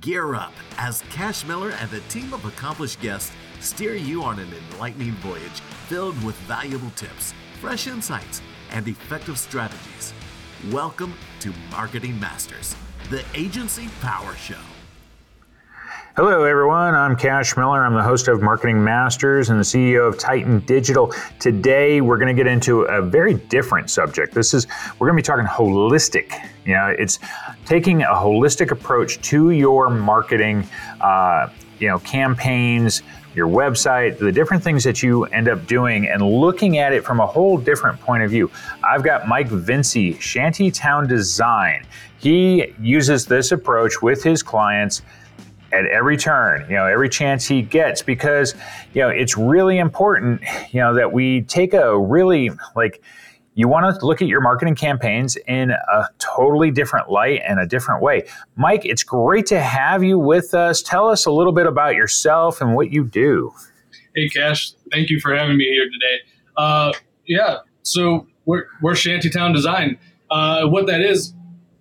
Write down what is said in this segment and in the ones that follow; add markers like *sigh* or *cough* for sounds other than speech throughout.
Gear up as Cash Miller and a team of accomplished guests steer you on an enlightening voyage filled with valuable tips, fresh insights, and effective strategies. Welcome to Marketing Masters, the Agency Power Show. Hello, everyone. I'm Cash Miller. I'm the host of Marketing Masters and the CEO of Titan Digital. Today, we're going to get into a very different subject. This is, we're going to be talking holistic. You know, it's taking a holistic approach to your marketing, uh, you know, campaigns, your website, the different things that you end up doing, and looking at it from a whole different point of view. I've got Mike Vinci, Shantytown Design. He uses this approach with his clients at every turn, you know, every chance he gets, because, you know, it's really important, you know, that we take a really like, you want to look at your marketing campaigns in a totally different light and a different way. Mike, it's great to have you with us. Tell us a little bit about yourself and what you do. Hey, Cash, thank you for having me here today. Uh, yeah, so we're, we're Shantytown Design. Uh, what that is,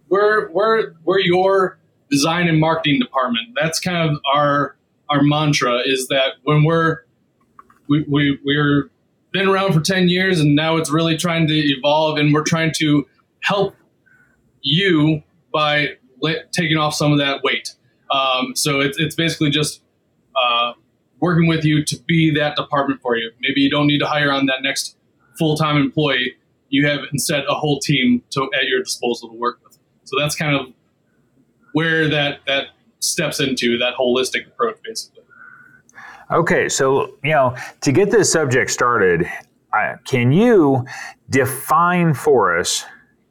we're, we're, we're your design and marketing department. That's kind of our our mantra is that when we're we, we we're been around for 10 years and now it's really trying to evolve and we're trying to help you by taking off some of that weight. Um, so it's, it's basically just uh, working with you to be that department for you. Maybe you don't need to hire on that next full-time employee. You have instead a whole team to, at your disposal to work with. So that's kind of where that that steps into that holistic approach, basically. Okay, so you know, to get this subject started, uh, can you define for us?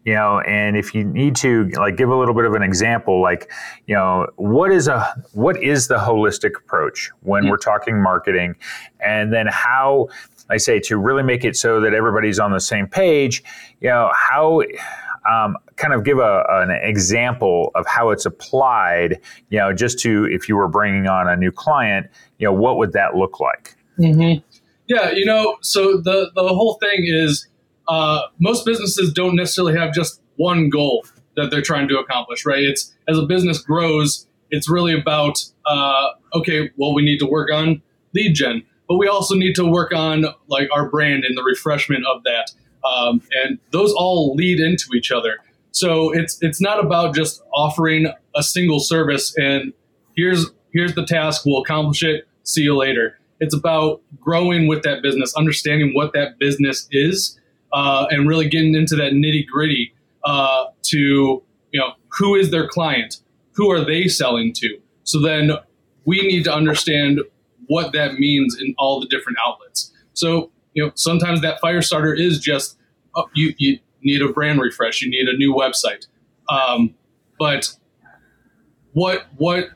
You know, and if you need to, like, give a little bit of an example, like, you know, what is a what is the holistic approach when mm-hmm. we're talking marketing, and then how I say to really make it so that everybody's on the same page. You know, how um, kind of give a, an example of how it's applied, you know, just to if you were bringing on a new client, you know, what would that look like? Mm-hmm. Yeah, you know, so the the whole thing is uh, most businesses don't necessarily have just one goal that they're trying to accomplish, right? It's as a business grows, it's really about uh, okay, well, we need to work on lead gen, but we also need to work on like our brand and the refreshment of that. Um, and those all lead into each other. So it's it's not about just offering a single service and here's here's the task, we'll accomplish it, see you later. It's about growing with that business, understanding what that business is, uh, and really getting into that nitty gritty uh, to you know who is their client, who are they selling to. So then we need to understand what that means in all the different outlets. So you know, sometimes that fire starter is just oh, you, you need a brand refresh, you need a new website. Um, but what what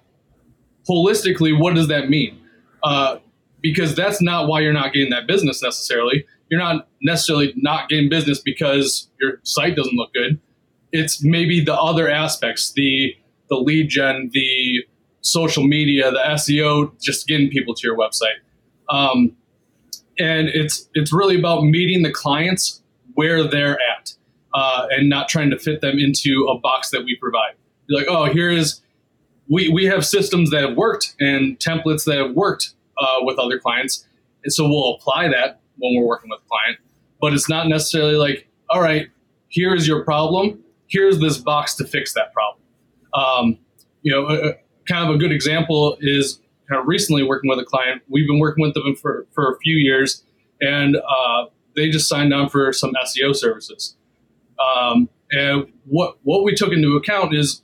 holistically, what does that mean? Uh, because that's not why you're not getting that business necessarily. You're not necessarily not getting business because your site doesn't look good. It's maybe the other aspects, the the lead gen, the social media, the SEO, just getting people to your website. Um, and it's it's really about meeting the clients where they're at uh, and not trying to fit them into a box that we provide. You're like, oh, here is we we have systems that have worked and templates that have worked uh, with other clients, and so we'll apply that when we're working with a client. But it's not necessarily like, all right, here's your problem. Here's this box to fix that problem. Um, you know, kind of a good example is kind of recently working with a client. We've been working with them for, for a few years, and uh, they just signed on for some SEO services. Um, and what what we took into account is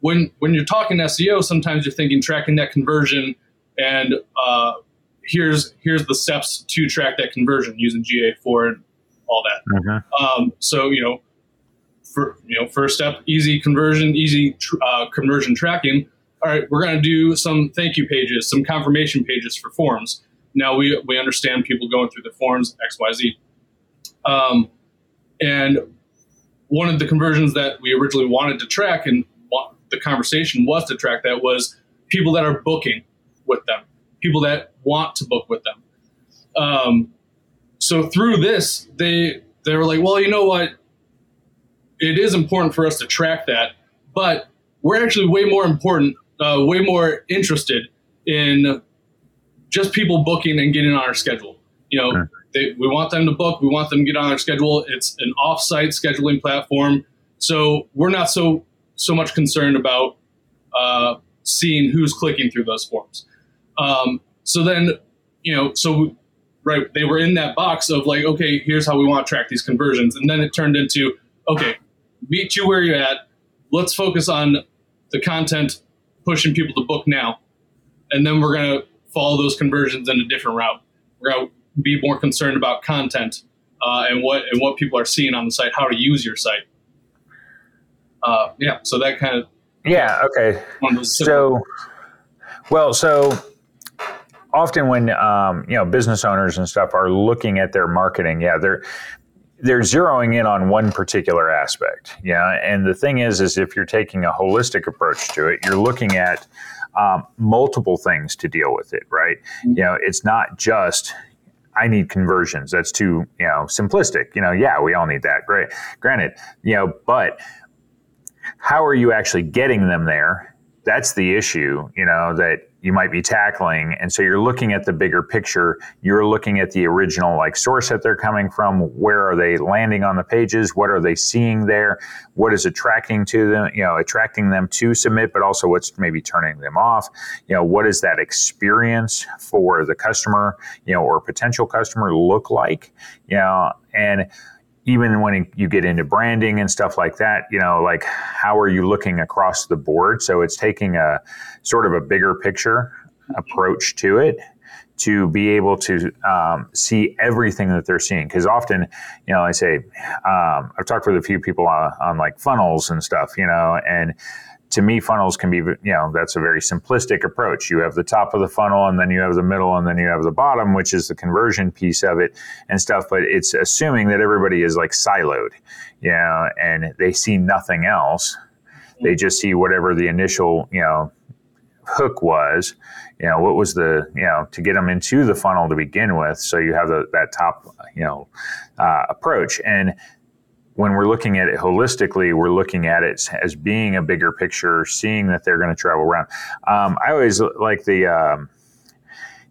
when when you're talking SEO, sometimes you're thinking tracking that conversion, and uh, here's here's the steps to track that conversion using GA4 and all that. Mm-hmm. Um, so you know, for you know, first step, easy conversion, easy tr- uh, conversion tracking all right, we're going to do some thank you pages, some confirmation pages for forms. Now we, we understand people going through the forms X, Y, Z. Um, and one of the conversions that we originally wanted to track and the conversation was to track that was people that are booking with them, people that want to book with them. Um, so through this, they they were like, well, you know what? It is important for us to track that, but we're actually way more important uh, way more interested in just people booking and getting on our schedule. You know, they, we want them to book, we want them to get on our schedule. It's an off-site scheduling platform, so we're not so so much concerned about uh, seeing who's clicking through those forms. Um, so then, you know, so right, they were in that box of like, okay, here's how we want to track these conversions, and then it turned into, okay, meet you where you're at. Let's focus on the content, pushing people to book now, and then we're gonna follow those conversions in a different route. We're gonna be more concerned about content uh, and what and what people are seeing on the site, how to use your site. Uh, yeah, so that kind of yeah okay. So, well, so often when um, you know business owners and stuff are looking at their marketing, yeah, they're they're zeroing in on one particular aspect. Yeah, and the thing is, is if you're taking a holistic approach to it, you're looking at um, multiple things to deal with it, right? Mm-hmm. You know, it's not just I need conversions. That's too, you know, simplistic. You know, yeah, we all need that. Great. Granted, you know, but how are you actually getting them there? That's the issue, you know, that you might be tackling. And so you're looking at the bigger picture. You're looking at the original like source that they're coming from. Where are they landing on the pages? What are they seeing there? What is attracting to them, you know, attracting them to submit, but also what's maybe turning them off? You know, what does that experience for the customer, you know, or potential customer look like? You know, and even when you get into branding and stuff like that, you know, like how are you looking across the board? So it's taking a sort of a bigger picture approach to it to be able to um, see everything that they're seeing. Because often, you know, I say, um, I've talked with a few people on, on like funnels and stuff, you know, and to me, funnels can be, you know, that's a very simplistic approach. You have the top of the funnel, and then you have the middle, and then you have the bottom, which is the conversion piece of it and stuff. But it's assuming that everybody is like siloed, you know, and they see nothing else. They just see whatever the initial, you know, hook was. You know, what was the, you know, to get them into the funnel to begin with. So you have the, that top, you know, uh, approach. And when we're looking at it holistically, we're looking at it as being a bigger picture, seeing that they're going to travel around. Um, I always like the, um,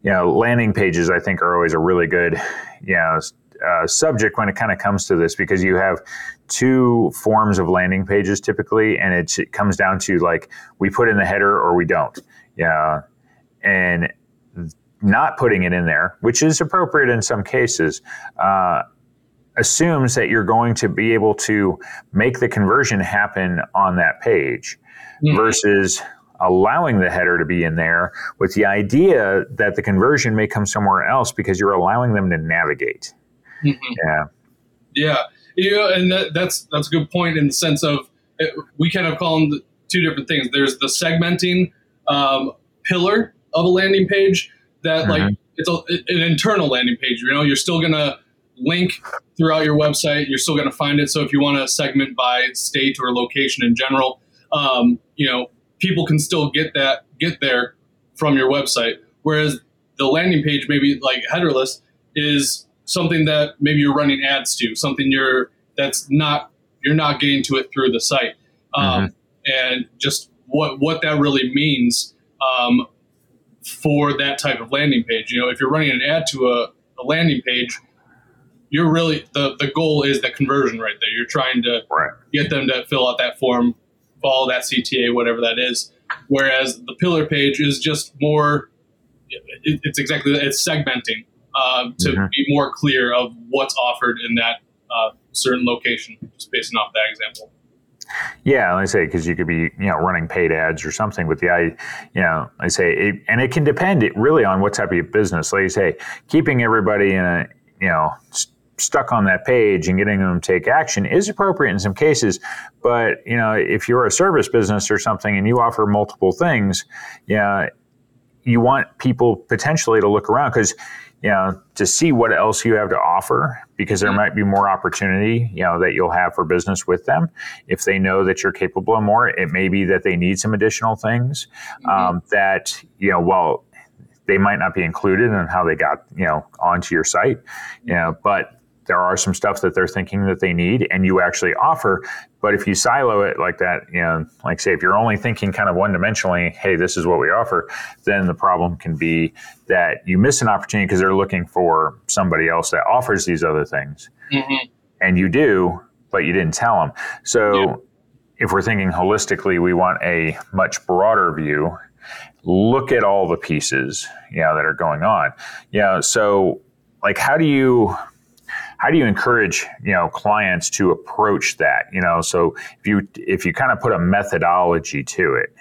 you know, landing pages. I think are always a really good, you know, uh, subject when it kind of comes to this because you have two forms of landing pages typically, and it comes down to like we put in the header or we don't. Yeah, and not putting it in there, which is appropriate in some cases. Uh, assumes that you're going to be able to make the conversion happen on that page mm-hmm. versus allowing the header to be in there with the idea that the conversion may come somewhere else because you're allowing them to navigate. Mm-hmm. Yeah. Yeah. You know, and that, that's that's a good point in the sense of it, we kind of call them two different things. There's the segmenting um, pillar of a landing page that mm-hmm. like it's a, an internal landing page. You know, you're still gonna link throughout your website. You're still going to find it. So if you want to segment by state or location in general, um, you know, people can still get that, get there from your website. Whereas the landing page, maybe like headerless, is something that maybe you're running ads to, something you're that's not you're not getting to it through the site, um, mm-hmm. and just what what that really means um, for that type of landing page. You know, if you're running an ad to a, a landing page, you're really the the goal is the conversion right there. You're trying to right. get them to fill out that form, follow that CTA, whatever that is. Whereas the pillar page is just more. It, it's exactly it's segmenting uh, to mm-hmm. be more clear of what's offered in that uh, certain location, just based off that example. Yeah, like I say because you could be you know running paid ads or something with the I you know I say it, and it can depend really on what type of business. Like you say, keeping everybody in a you know stuck on that page and getting them to take action is appropriate in some cases. But you know, if you're a service business or something and you offer multiple things, yeah, you want people potentially to look around because you know to see what else you have to offer because there mm-hmm. might be more opportunity you know that you'll have for business with them if they know that you're capable of more it may be that they need some additional things mm-hmm. um, that you know well they might not be included in how they got you know onto your site you know but there are some stuff that they're thinking that they need and you actually offer. But if you silo it like that, you know, like say, if you're only thinking kind of one dimensionally, hey, this is what we offer, then the problem can be that you miss an opportunity because they're looking for somebody else that offers these other things. Mm-hmm. And you do, but you didn't tell them. So yeah. if we're thinking holistically, we want a much broader view. Look at all the pieces, you know, that are going on. Yeah. You know, so like, how do you, how do you encourage you know clients to approach that? You know so if you if you kind of put a methodology to it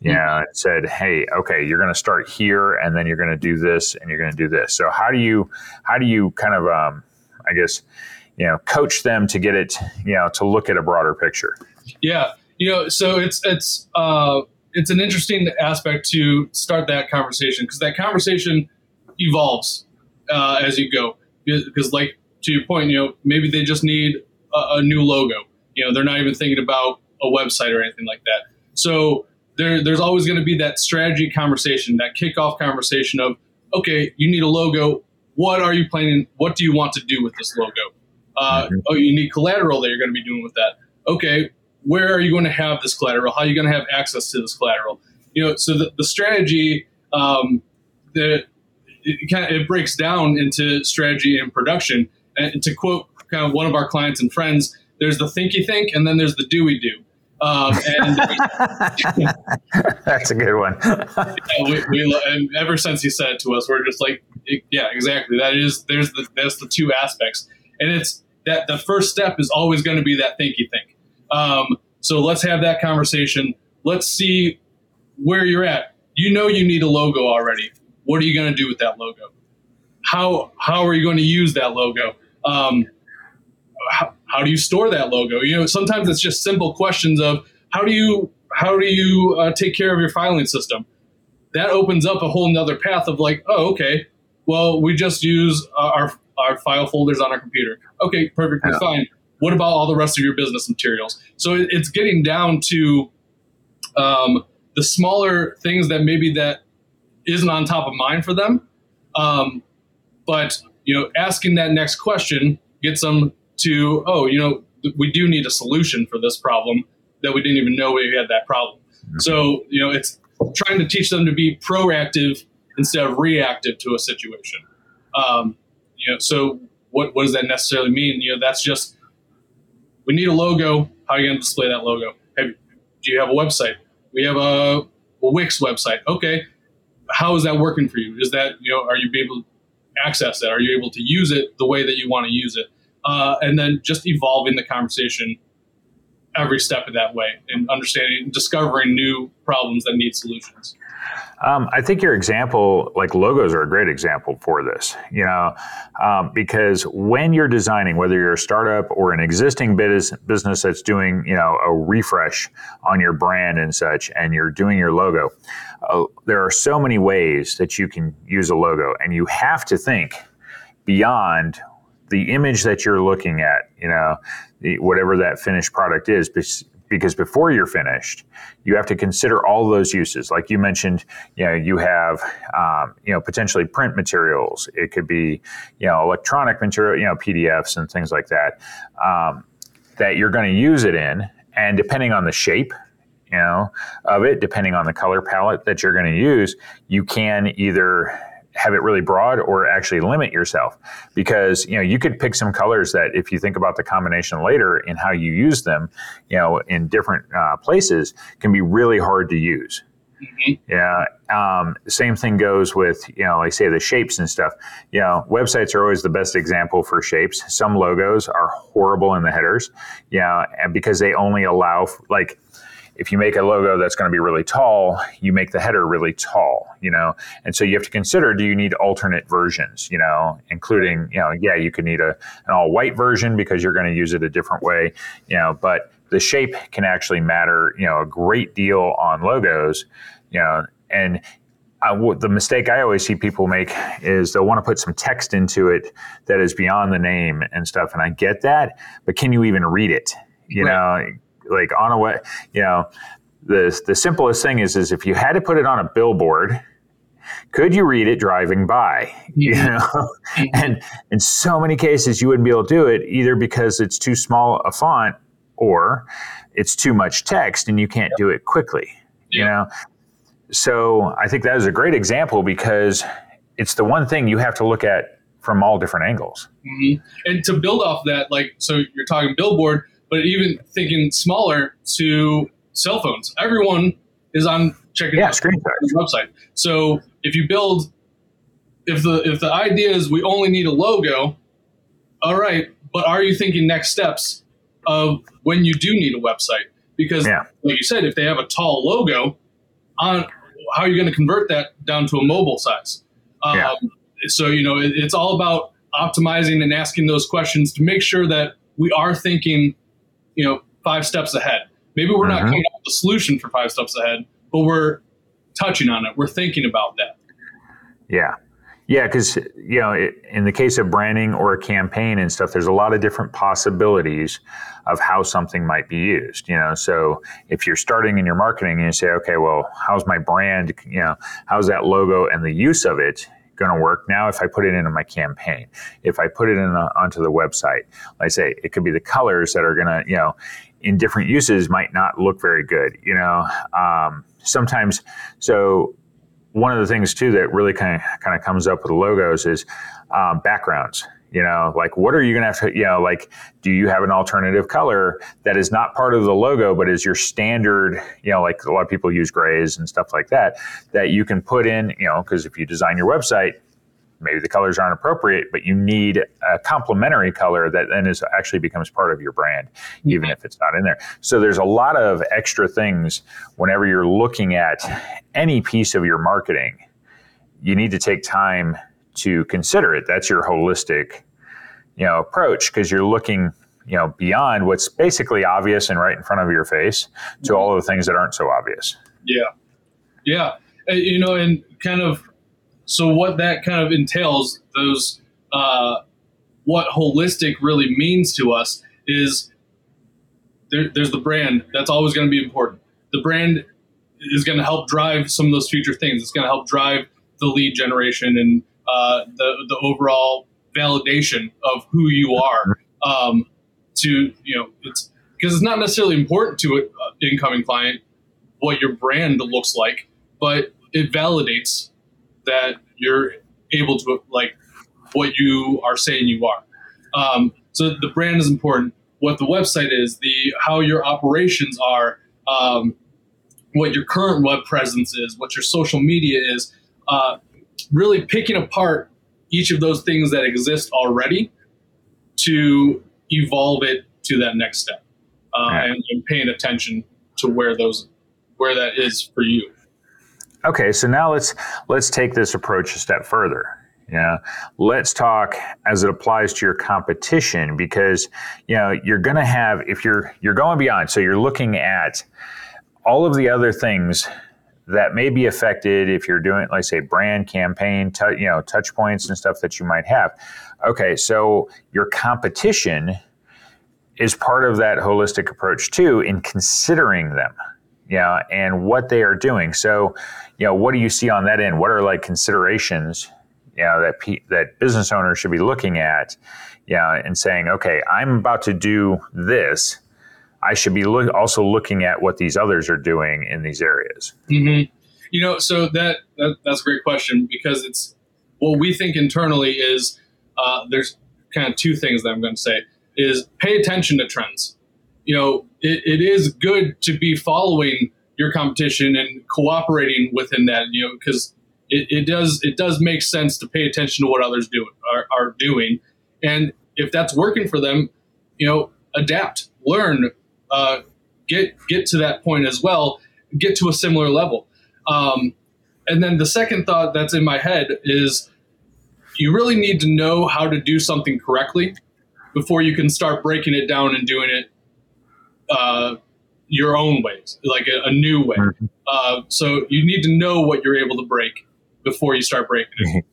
you mm-hmm. know it said hey okay you're going to start here and then you're going to do this and you're going to do this. So how do you how do you kind of um, i guess you know coach them to get it you know to look at a broader picture? Yeah you know so it's it's uh it's an interesting aspect to start that conversation because that conversation evolves uh, as you go because like to your point, you know, maybe they just need a, a new logo. You know, they're not even thinking about a website or anything like that. So there, there's always going to be that strategy conversation, that kickoff conversation of, okay, you need a logo. What are you planning? What do you want to do with this logo? Uh, mm-hmm. Oh, you need collateral that you're going to be doing with that. Okay, where are you going to have this collateral? How are you going to have access to this collateral? You know, so the, the strategy, um, the, it, kind of, it breaks down into strategy and production. And to quote kind of one of our clients and friends, there's the thinky think, and then there's the do. Um, and *laughs* that's a good one. we, we, and ever since he said it to us, we're just like, yeah, exactly. That is there's the that's the two aspects, and it's that the first step is always going to be that thinky think. Um, so let's have that conversation. Let's see where you're at. You know you need a logo already. What are you going to do with that logo? How how are you going to use that logo? Um, how, how, do you store that logo? You know, sometimes it's just simple questions of how do you how do you uh, take care of your filing system? That opens up a whole nother path of like, oh, okay, well, we just use uh, our our file folders on our computer. Okay, perfectly yeah. fine. What about all the rest of your business materials? So it, it's getting down to um, the smaller things that maybe that isn't on top of mind for them. Um, but you know, asking that next question gets them to, oh, you know, we do need a solution for this problem that we didn't even know we had that problem. Mm-hmm. So, you know, it's trying to teach them to be proactive instead of reactive to a situation. Um, you know, so what, what does that necessarily mean? You know, that's just we need a logo. How are you going to display that logo? Have, do you have a website? We have a, a Wix website. Okay, how is that working for you? Is that you know, are you able access it? Are you able to use it the way that you want to use it? Uh, and then just evolving the conversation every step of that way and understanding, discovering new problems that need solutions. Um, I think your example, like logos, are a great example for this. You know, um, because when you're designing, whether you're a startup or an existing business business that's doing, you know, a refresh on your brand and such, and you're doing your logo, uh, there are so many ways that you can use a logo, and you have to think beyond the image that you're looking at. You know, the, whatever that finished product is, because before you're finished, you have to consider all those uses. Like you mentioned, you know, you have, um, you know, potentially print materials. It could be, you know, electronic material, you know, PDFs and things like that, um, that you're going to use it in. And depending on the shape, you know, of it, depending on the color palette that you're going to use, you can either have it really broad or actually limit yourself. Because you know you could pick some colors that if you think about the combination later and how you use them you know in different uh, places can be really hard to use. Mm-hmm. yeah um, same thing goes with you know like say the shapes and stuff. You know websites are always the best example for shapes. Some logos are horrible in the headers. Yeah and because they only allow like if you make a logo that's going to be really tall, you make the header really tall, you know? And so you have to consider, do you need alternate versions, you know, including, you know, yeah, you could need a, an all white version because you're going to use it a different way, you know, but the shape can actually matter, you know, a great deal on logos, you know, and I, the mistake I always see people make is they'll want to put some text into it that is beyond the name and stuff. And I get that, but can you even read it? You right. know, like on a way, you know, the the simplest thing is is if you had to put it on a billboard could you read it driving by? *laughs* You know, and in so many cases, you wouldn't be able to do it either because it's too small a font or it's too much text and you can't do it quickly. You know, so I think that is a great example because it's the one thing you have to look at from all different angles. Mm-hmm. And to build off that, like, so you're talking billboard, but even thinking smaller to cell phones. Everyone is on checking yeah, out screen the website. So if you build, if the if the idea is we only need a logo, all right, but are you thinking next steps of when you do need a website? Because, Yeah. like you said, if they have a tall logo, on how are you going to convert that down to a mobile size? Um, Yeah. So you know, it, it's all about optimizing and asking those questions to make sure that we are thinking, you know, five steps ahead. Maybe we're not Mhm. coming up with a solution for five steps ahead, but we're touching on it. We're thinking about that. Yeah. Yeah, because you know, it, in the case of branding or a campaign and stuff, there's a lot of different possibilities of how something might be used. You know, so if you're starting in your marketing and you say, okay, well, how's my brand? You know, how's that logo and the use of it going to work? Now, if I put it into my campaign, if I put it in a, onto the website, like I say, it could be the colors that are going to, you know, in different uses might not look very good. You know, um, sometimes so one of the things too that really kind of kind of comes up with logos is um, backgrounds. You know, like what are you going to have to, you know, like do you have an alternative color that is not part of the logo but is your standard, you know, like a lot of people use grays and stuff like that that you can put in, you know, because if you design your website, maybe the colors aren't appropriate, but you need a complementary color that then is actually becomes part of your brand, mm-hmm. even if it's not in there. So there's a lot of extra things whenever you're looking at any piece of your marketing. You need to take time to consider it. That's your holistic, you know, approach because you're looking, you know, beyond what's basically obvious and right in front of your face to all of the things that aren't so obvious. Yeah. Yeah. Uh, you know, and kind of, so what that kind of entails, those, uh, what holistic really means to us is there, there's the brand. That's always going to be important. The brand is going to help drive some of those future things. It's going to help drive the lead generation and uh, the the overall validation of who you are. Um, to you know, it's because it's not necessarily important to an incoming client what your brand looks like, but it validates that you're able to like what you are saying you are. Um, so the brand is important. What the website is, the how your operations are, um, what your current web presence is, what your social media is. Uh, really picking apart each of those things that exist already to evolve it to that next step, uh, Right. and, and paying attention to where those where that is for you. Okay, so now let's let's take this approach a step further. Yeah, let's talk as it applies to your competition because you know you're going to have if you're you're going beyond. So you're looking at all of the other things that may be affected if you're doing, like say, brand campaign, tou- you know, touch points and stuff that you might have. Okay, so your competition is part of that holistic approach too in considering them you know, and what they are doing. So, you know, what do you see on that end? What are like considerations, you know, that pe- that business owners should be looking at, yeah, and saying, okay, I'm about to do this. I should be also looking at what these others are doing in these areas. Mm-hmm. You know, so that, that that's a great question because it's what we think internally is uh, there's kind of two things that I'm going to say is pay attention to trends. You know, it, it is good to be following your competition and cooperating within that. You know, because it, it does it does make sense to pay attention to what others do are, are doing, and if that's working for them, you know, adapt, learn, uh, get get to that point as well, get to a similar level. Um, and then the second thought that's in my head is you really need to know how to do something correctly before you can start breaking it down and doing it uh, your own ways, like a, a new way. Mhm. Uh, so you need to know what you're able to break before you start breaking it.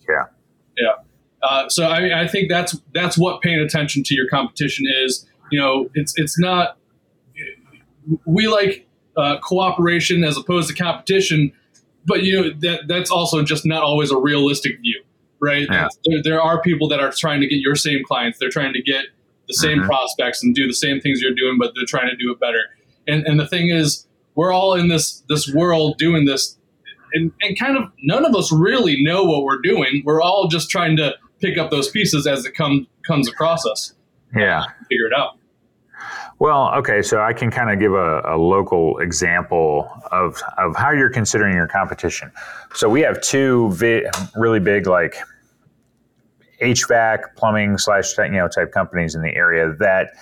yeah. Uh, so I, I think that's that's what paying attention to your competition is. You know, it's it's not. We like uh, cooperation as opposed to competition but you know that that's also just not always a realistic view, right? Yeah. There, there are people that are trying to get your same clients. They're trying to get the same Mhm. prospects and do the same things you're doing, but they're trying to do it better. And and the thing is, we're all in this this world doing this, and and kind of none of us really know what we're doing. We're all just trying to pick up those pieces as it comes comes across us, Yeah. figure it out. Well, okay, so I can kind of give a, a local example of, of how you're considering your competition. So we have two vi- really big, like HVAC, plumbing slash you know type companies in the area that,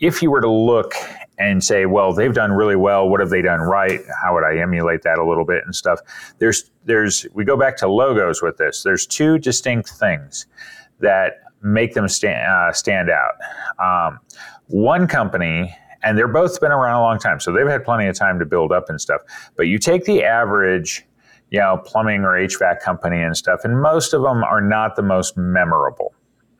if you were to look and say, well, they've done really well. What have they done right? How would I emulate that a little bit and stuff? There's there's we go back to logos with this. There's two distinct things that make them stand uh, stand out. Um, one company, and they're both been around a long time, so they've had plenty of time to build up and stuff. But you take the average, you know, plumbing or HVAC company and stuff, and most of them are not the most memorable.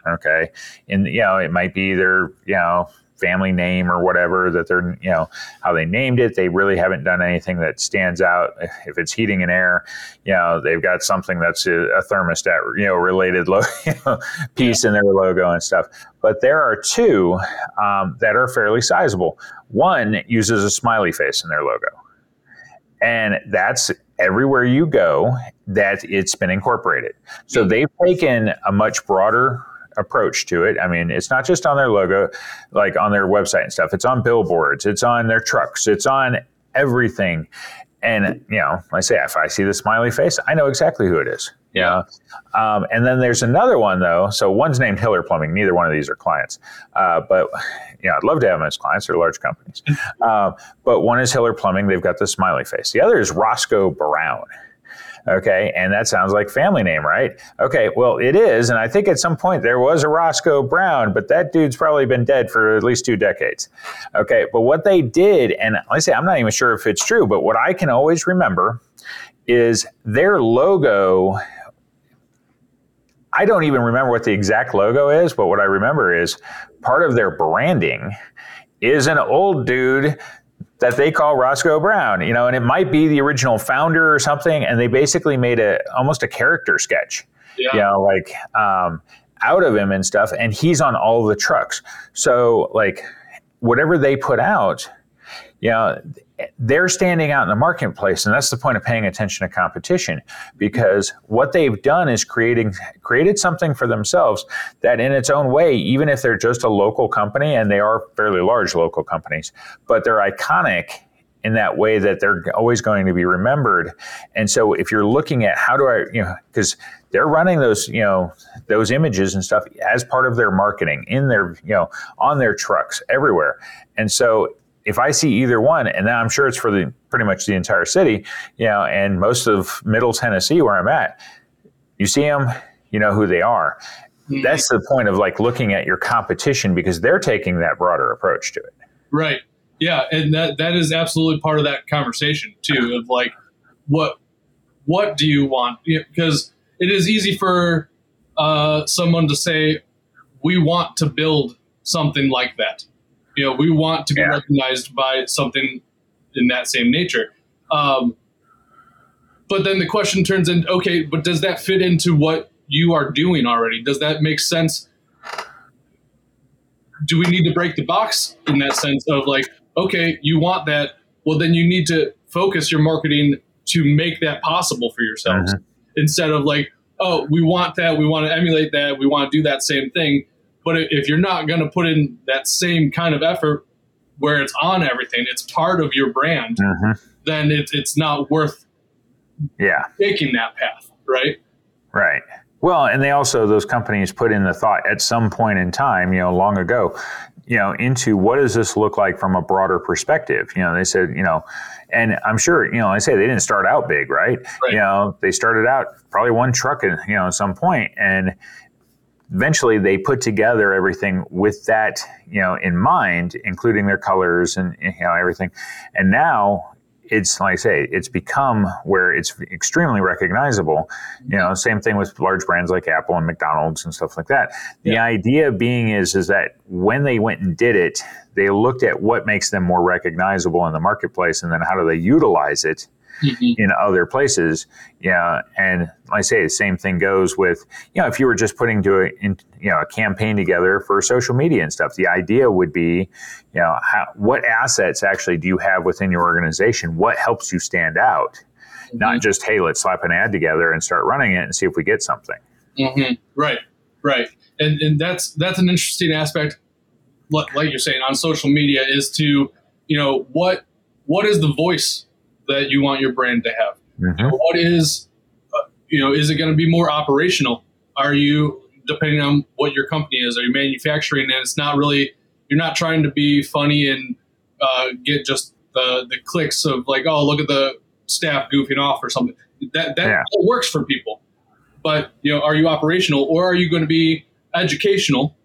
Okay, and you know, it might be their you know family name or whatever that they're you know how they named it. They really haven't done anything that stands out. If it's heating and air, you know, they've got something that's a, a thermostat you know related lo- *laughs* you know, piece in their logo and stuff. But there are two um, that are fairly sizable. One uses a smiley face in their logo, and that's everywhere you go that it's been incorporated. So they've taken a much broader approach to it. I mean, it's not just on their logo, like on their website and stuff. It's on billboards, it's on their trucks, it's on everything. And you know, I say, if I see the smiley face, I know exactly who it is. Yeah. Um, and then there's another one though. So one's named Hiller Plumbing. Neither one of these are clients, uh, but you know, I'd love to have them as clients. They're large companies. Um, but one is Hiller Plumbing. They've got the smiley face. The other is Roscoe Brown. Okay, and that sounds like family name, right? Okay, well, it is, and I think at some point there was a Roscoe Brown, but that dude's probably been dead for at least two decades. Okay, but what they did, and I say, I'm not even sure if it's true, but what I can always remember is their logo. I don't even remember what the exact logo is, but what I remember is part of their branding is an old dude that they call Roscoe Brown, you know, and it might be the original founder or something, and they basically made a almost a character sketch, Yeah. you know, like um, out of him and stuff, and he's on all the trucks. So like whatever they put out, you know, they're standing out in the marketplace, and that's the point of paying attention to competition, because what they've done is creating created something for themselves that, in its own way, even if they're just a local company, and they are fairly large local companies, but they're iconic in that way that they're always going to be remembered. And so, if you're looking at how do I, you know, because they're running those, you know, those images and stuff as part of their marketing in their, you know, on their trucks everywhere, and so if I see either one, and I'm sure it's for the pretty much the entire city, you know, and most of Middle Tennessee where I'm at, you see them, you know who they are. Mhm. That's the point of like looking at your competition because they're taking that broader approach to it. Right. Yeah, and that that is absolutely part of that conversation too. Of like, what what do you want? Because it is easy for uh, someone to say, we want to build something like that. You know, we want to be Yeah. recognized by something in that same nature. Um, but then the question turns into okay, but does that fit into what you are doing already? Does that make sense? Do we need to break the box in that sense of like, okay, you want that? Well, then you need to focus your marketing to make that possible for yourselves instead of like, oh, we want that, we want to emulate that, we want to do that same thing. But if you're not going to put in that same kind of effort where it's on everything, it's part of your brand, mm-hmm. then it, it's not worth Yeah. taking that path, right? Right. Well, and they also those companies put in the thought at some point in time, you know, long ago, you know, into what does this look like from a broader perspective? You know, they said, you know, and I'm sure, you know, I say they didn't start out big, right? Right. You know, they started out probably one truck, at, you know, at some point, and eventually they put together everything with that, you know, in mind, including their colors and you know everything, and now. It's like I say, it's become where it's extremely recognizable. You know, same thing with large brands like Apple and McDonald's and stuff like that. The Yeah. idea being is is that when they went and did it, they looked at what makes them more recognizable in the marketplace, and then how do they utilize it mm-hmm. in other places. Yeah, and like I say the same thing goes with you know if you were just putting to a in, you know a campaign together for social media and stuff. The idea would be you know how, what assets actually do you have within your organization? What helps you stand out? Mm-hmm. Not just hey, let's slap an ad together and start running it and see if we get something. Mm-hmm. Right, right, and and that's that's an interesting aspect. Like you're saying on social media is to you know what what is the voice that you want your brand to have? Mm-hmm. What is, uh, you know, is it going to be more operational? Are you, depending on what your company is, are you manufacturing and it's not really, you're not trying to be funny and uh, get just the, the clicks of like, oh, look at the staff goofing off or something. That, that yeah. works for people. But, you know, are you operational or are you going to be educational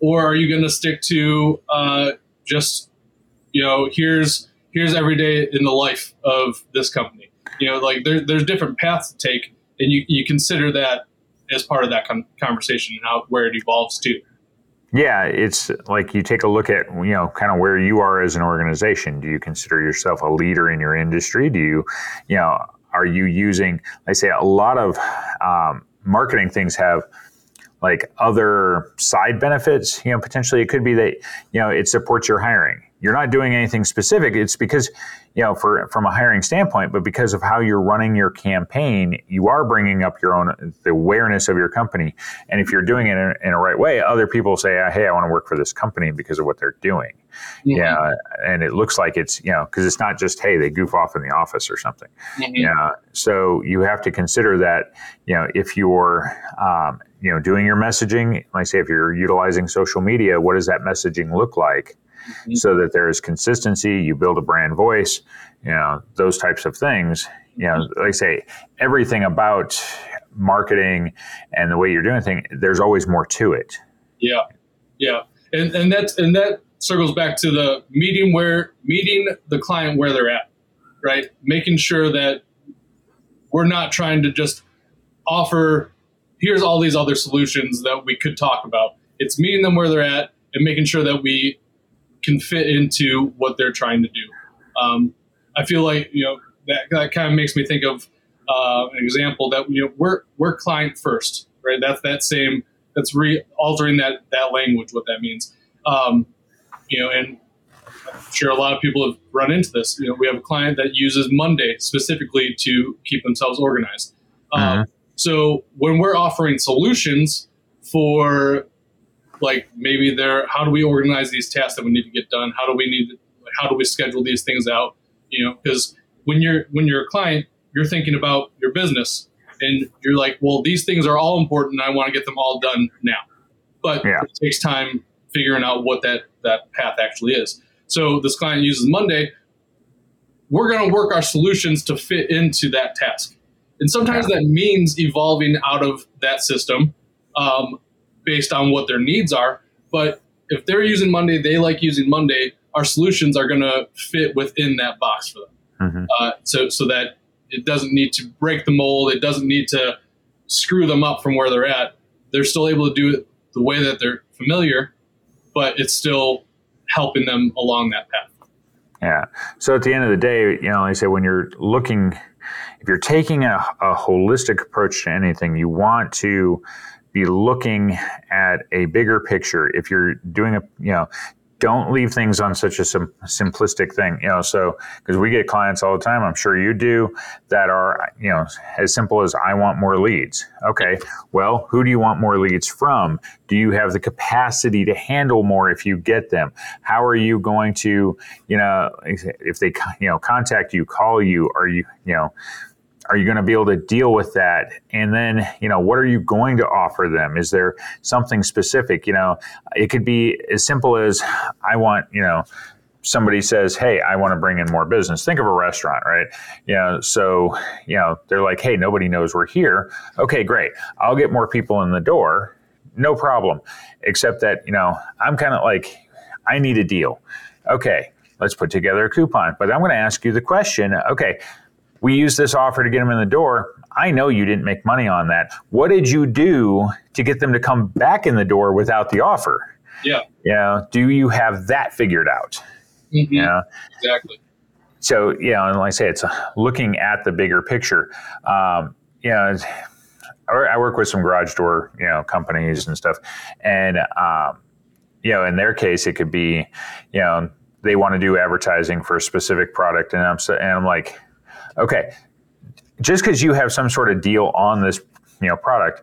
or are you going to stick to uh, just, you know, here's, here's every day in the life of this company. You know, like there, there's different paths to take, and you, you consider that as part of that con- conversation and how where it evolves to. Yeah, it's like you take a look at you know kind of where you are as an organization. Do you consider yourself a leader in your industry? Do you, you know, are you using? I say a lot of um, marketing things have like other side benefits. You know, potentially it could be that you know it supports your hiring you're not doing anything specific. It's because, you know, for from a hiring standpoint, but because of how you're running your campaign, you are bringing up your own the awareness of your company. And if you're doing it in a, in a right way, other people say, "Hey, I want to work for this company because of what they're doing." Mm-hmm. Yeah, and it looks like it's you know because it's not just hey they goof off in the office or something. Mm-hmm. Yeah, so you have to consider that you know if you're um, you know doing your messaging, like say if you're utilizing social media, what does that messaging look like? mm-hmm. so that there is consistency. You build a brand voice, you know, those types of things. You know, like I say, everything about marketing and the way you're doing things, there's always more to it. Yeah, yeah, and and that's and that circles back to the meeting where meeting the client where they're at, right? Making sure that we're not trying to just offer here's all these other solutions that we could talk about. It's meeting them where they're at and making sure that we can fit into what they're trying to do. Um, I feel like you know that, that kind of makes me think of uh, an example that you know we're we're client first, right? That's that same that's re altering that that language, what that means. Um, you know, and I'm sure a lot of people have run into this. You know, we have a client that uses Monday specifically to keep themselves organized. Um, mm-hmm. So when we're offering solutions for like maybe there how do we organize these tasks that we need to get done? How do we need how do we schedule these things out? You know because when you're when you're a client you're thinking about your business and you're like well these things are all important. I want to get them all done now. But yeah. it takes time figuring out what that that path actually is. So this client uses monday. We're going to work our solutions to fit into that task and sometimes yeah. that means evolving out of that system um, based on what their needs are. But if they're using Monday, they like using Monday. Our solutions are going to fit within that box for them. Mm-hmm. Uh, so so that it doesn't need to break the mold. It doesn't need to screw them up from where they're at. They're still able to do it the way that they're familiar, but it's still helping them along that path. Yeah. So at the end of the day, you know, like I say, when you're looking, if you're taking a, a holistic approach to anything, you want to be looking at a bigger picture. If you're doing a, you know, don't leave things on such a sim- simplistic thing, you know. So, because we get clients all the time, I'm sure you do, that are, you know, as simple as I want more leads. Okay, well, who do you want more leads from? Do you have the capacity to handle more if you get them? How are you going to, you know, if they, you know, contact you, call you, are you, you know, are you going to be able to deal with that? And then you know what are you going to offer them? Is there something specific? You know it could be as simple as i want you know somebody says hey i want to bring in more business. Think of a restaurant right? You know so you know they're like hey nobody knows we're here. Okay great. I'll get more people in the door. No problem. Except that you know i'm kind of like i need a deal. Okay let's put together a coupon. But i'm going to ask you the question okay we use this offer to get them in the door. I know you didn't make money on that. What did you do to get them to come back in the door without the offer? Yeah. Yeah. do you have that figured out? Mm-hmm. Yeah. Exactly. so yeah, and like I say, it's looking at the bigger picture. Um, yeah, I work with some garage door, you know, companies and stuff, and um, you know, in their case, it could be, you know, they want to do advertising for a specific product, and I'm so, and I'm like, okay, just because you have some sort of deal on this, you know, product,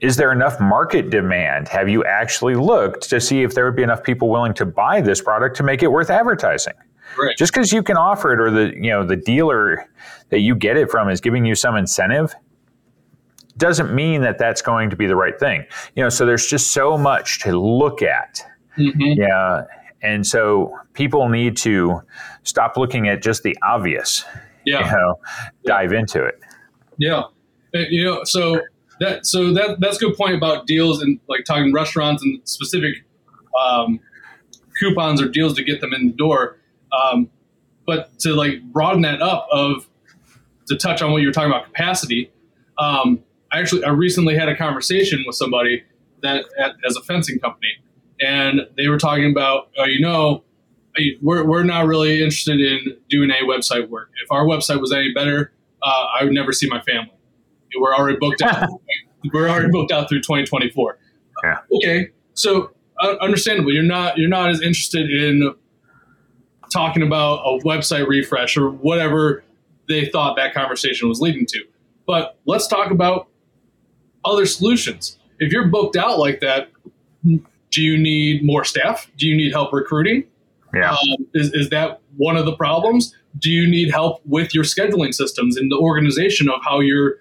is there enough market demand? Have you actually looked to see if there would be enough people willing to buy this product to make it worth advertising? Right. Just because you can offer it, or the you know the dealer that you get it from is giving you some incentive, doesn't mean that that's going to be the right thing. You know, so there's just so much to look at. Mm-hmm. Yeah, and so people need to stop looking at just the obvious. Yeah, you know, dive yeah. into it. Yeah, you know, so that so that that's a good point about deals and like talking restaurants and specific um, coupons or deals to get them in the door. Um, but to like broaden that up of to touch on what you were talking about capacity. Um, I actually I recently had a conversation with somebody that at, as a fencing company, and they were talking about uh, you know we're, we're not really interested in doing any website work. If our website was any better, uh, I would never see my family. We're already booked out. *laughs* we're already booked out through 2024. Yeah. Okay, so uh, understandable. You're not you're not as interested in talking about a website refresh or whatever they thought that conversation was leading to. But let's talk about other solutions. If you're booked out like that, do you need more staff? Do you need help recruiting? Yeah. Um, is, is that one of the problems? Do you need help with your scheduling systems and the organization of how you're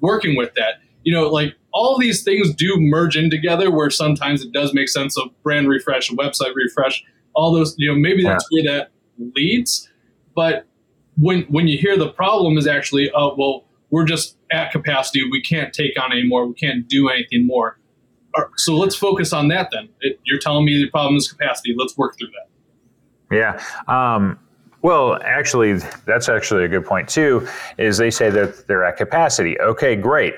working with that? You know, like all these things do merge in together where sometimes it does make sense of brand refresh, and website refresh, all those, you know, maybe that's yeah. where that leads. But when when you hear the problem is actually, oh, well, we're just at capacity. We can't take on anymore. We can't do anything more. So let's focus on that then. It, you're telling me the problem is capacity. Let's work through that. Yeah. Um, well, actually, that's actually a good point too. Is they say that they're at capacity. Okay, great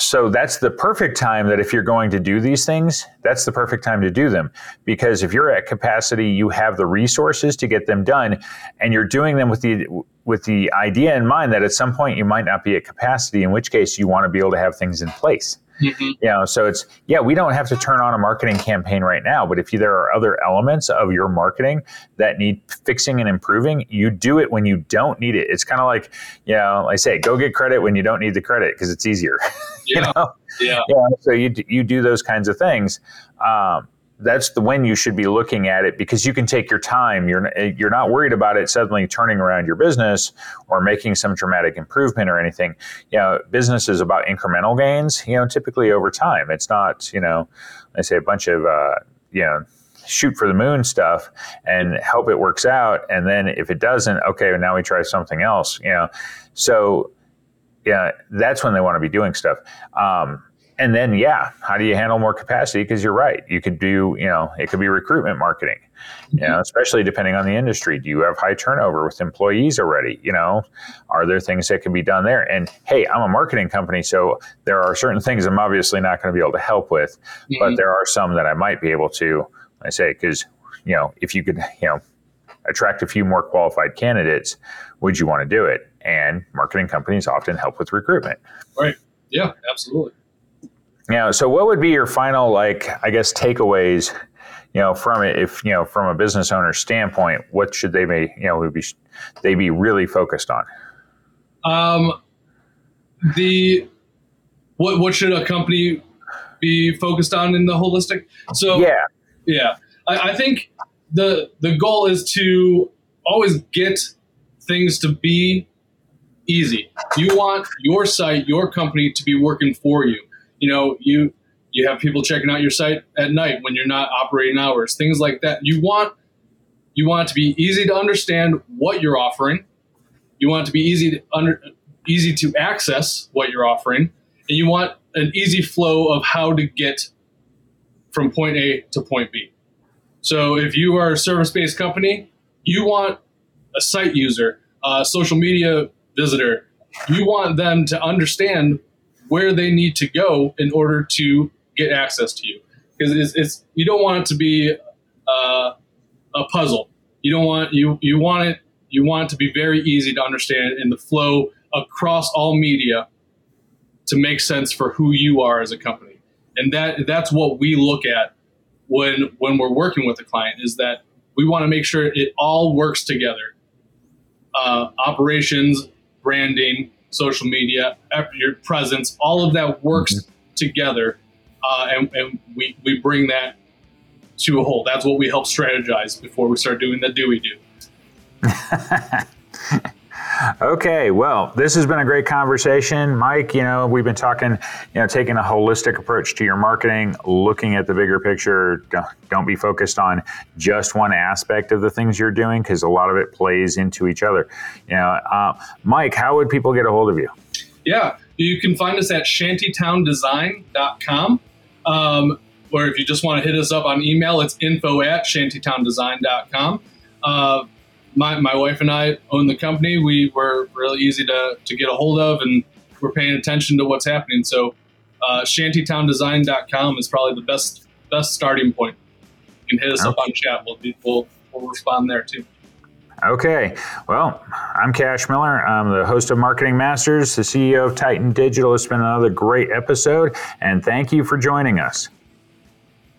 so that's the perfect time that if you're going to do these things, that's the perfect time to do them. Because if you're at capacity, you have the resources to get them done, and you're doing them with the with the idea in mind that at some point you might not be at capacity, in which case you want to be able to have things in place. Mm-hmm. You know, so it's yeah, we don't have to turn on a marketing campaign right now, but if you, there are other elements of your marketing that need fixing and improving, you do it when you don't need it. It's kind of like you know, I say, go get credit when you don't need the credit because it's easier. *laughs* Yeah. you know? yeah. yeah. So you you do those kinds of things. Um, that's the when you should be looking at it because you can take your time. You're you're not worried about it suddenly turning around your business or making some dramatic improvement or anything. You know, business is about incremental gains. You know, typically over time. It's not you know, I say a bunch of uh, you know shoot for the moon stuff and hope it works out. And then if it doesn't, okay, now we try something else. You know, so yeah, that's when they want to be doing stuff. Um, and then yeah how do you handle more capacity? Because you're right you could do you know it could be recruitment marketing you know especially depending on the industry. Do you have high turnover with employees already? You know are there things that can be done there? And hey i'm a marketing company so there are certain things i'm obviously not going to be able to help with mm-hmm. but there are some that i might be able to i say because you know if you could you know attract a few more qualified candidates would you want to do it? And marketing companies often help with recruitment. Right. Yeah absolutely yeah. So, what would be your final, like, I guess, takeaways, you know, from it? If you know, from a business owner standpoint, what should they be, you know, would be they be really focused on? Um, the what what should a company be focused on in the holistic? So, yeah, yeah, I, I think the the goal is to always get things to be easy. You want your site, your company to be working for you you know, you you have people checking out your site at night when you're not operating hours, things like that. You want you want it to be easy to understand what you're offering. You want it to be easy to under, easy to access what you're offering, and you want an easy flow of how to get from point A to point B. So if you are a service-based company, you want a site user, a social media visitor, you want them to understand where they need to go in order to get access to you. Because it's, it's, you don't want it to be uh, a puzzle. You don't want you you want it you want it to be very easy to understand in the flow across all media to make sense for who you are as a company. And that that's what we look at when when we're working with a client is that we want to make sure it all works together. Uh, operations, branding, social media, your presence, all of that works mm-hmm. together, uh, and, and we we bring that to a whole. That's what we help strategize before we start doing the do we do. Okay, well, this has been a great conversation. Mike, you know, we've been talking, you know, taking a holistic approach to your marketing, looking at the bigger picture. Don't be focused on just one aspect of the things you're doing because a lot of it plays into each other. You know, uh, Mike, how would people get a hold of you? Yeah, you can find us at shantytowndesign.com. Um, or if you just want to hit us up on email, it's info at shantytowndesign.com. Uh, my, my wife and I own the company. We were really easy to, to get a hold of, and we're paying attention to what's happening. So, uh, shantytowndesign.com is probably the best best starting point. You can hit us okay. up on chat. We'll, be, we'll, we'll respond there too. Okay. Well, I'm Cash Miller. I'm the host of Marketing Masters, the CEO of Titan Digital. It's been another great episode, and thank you for joining us.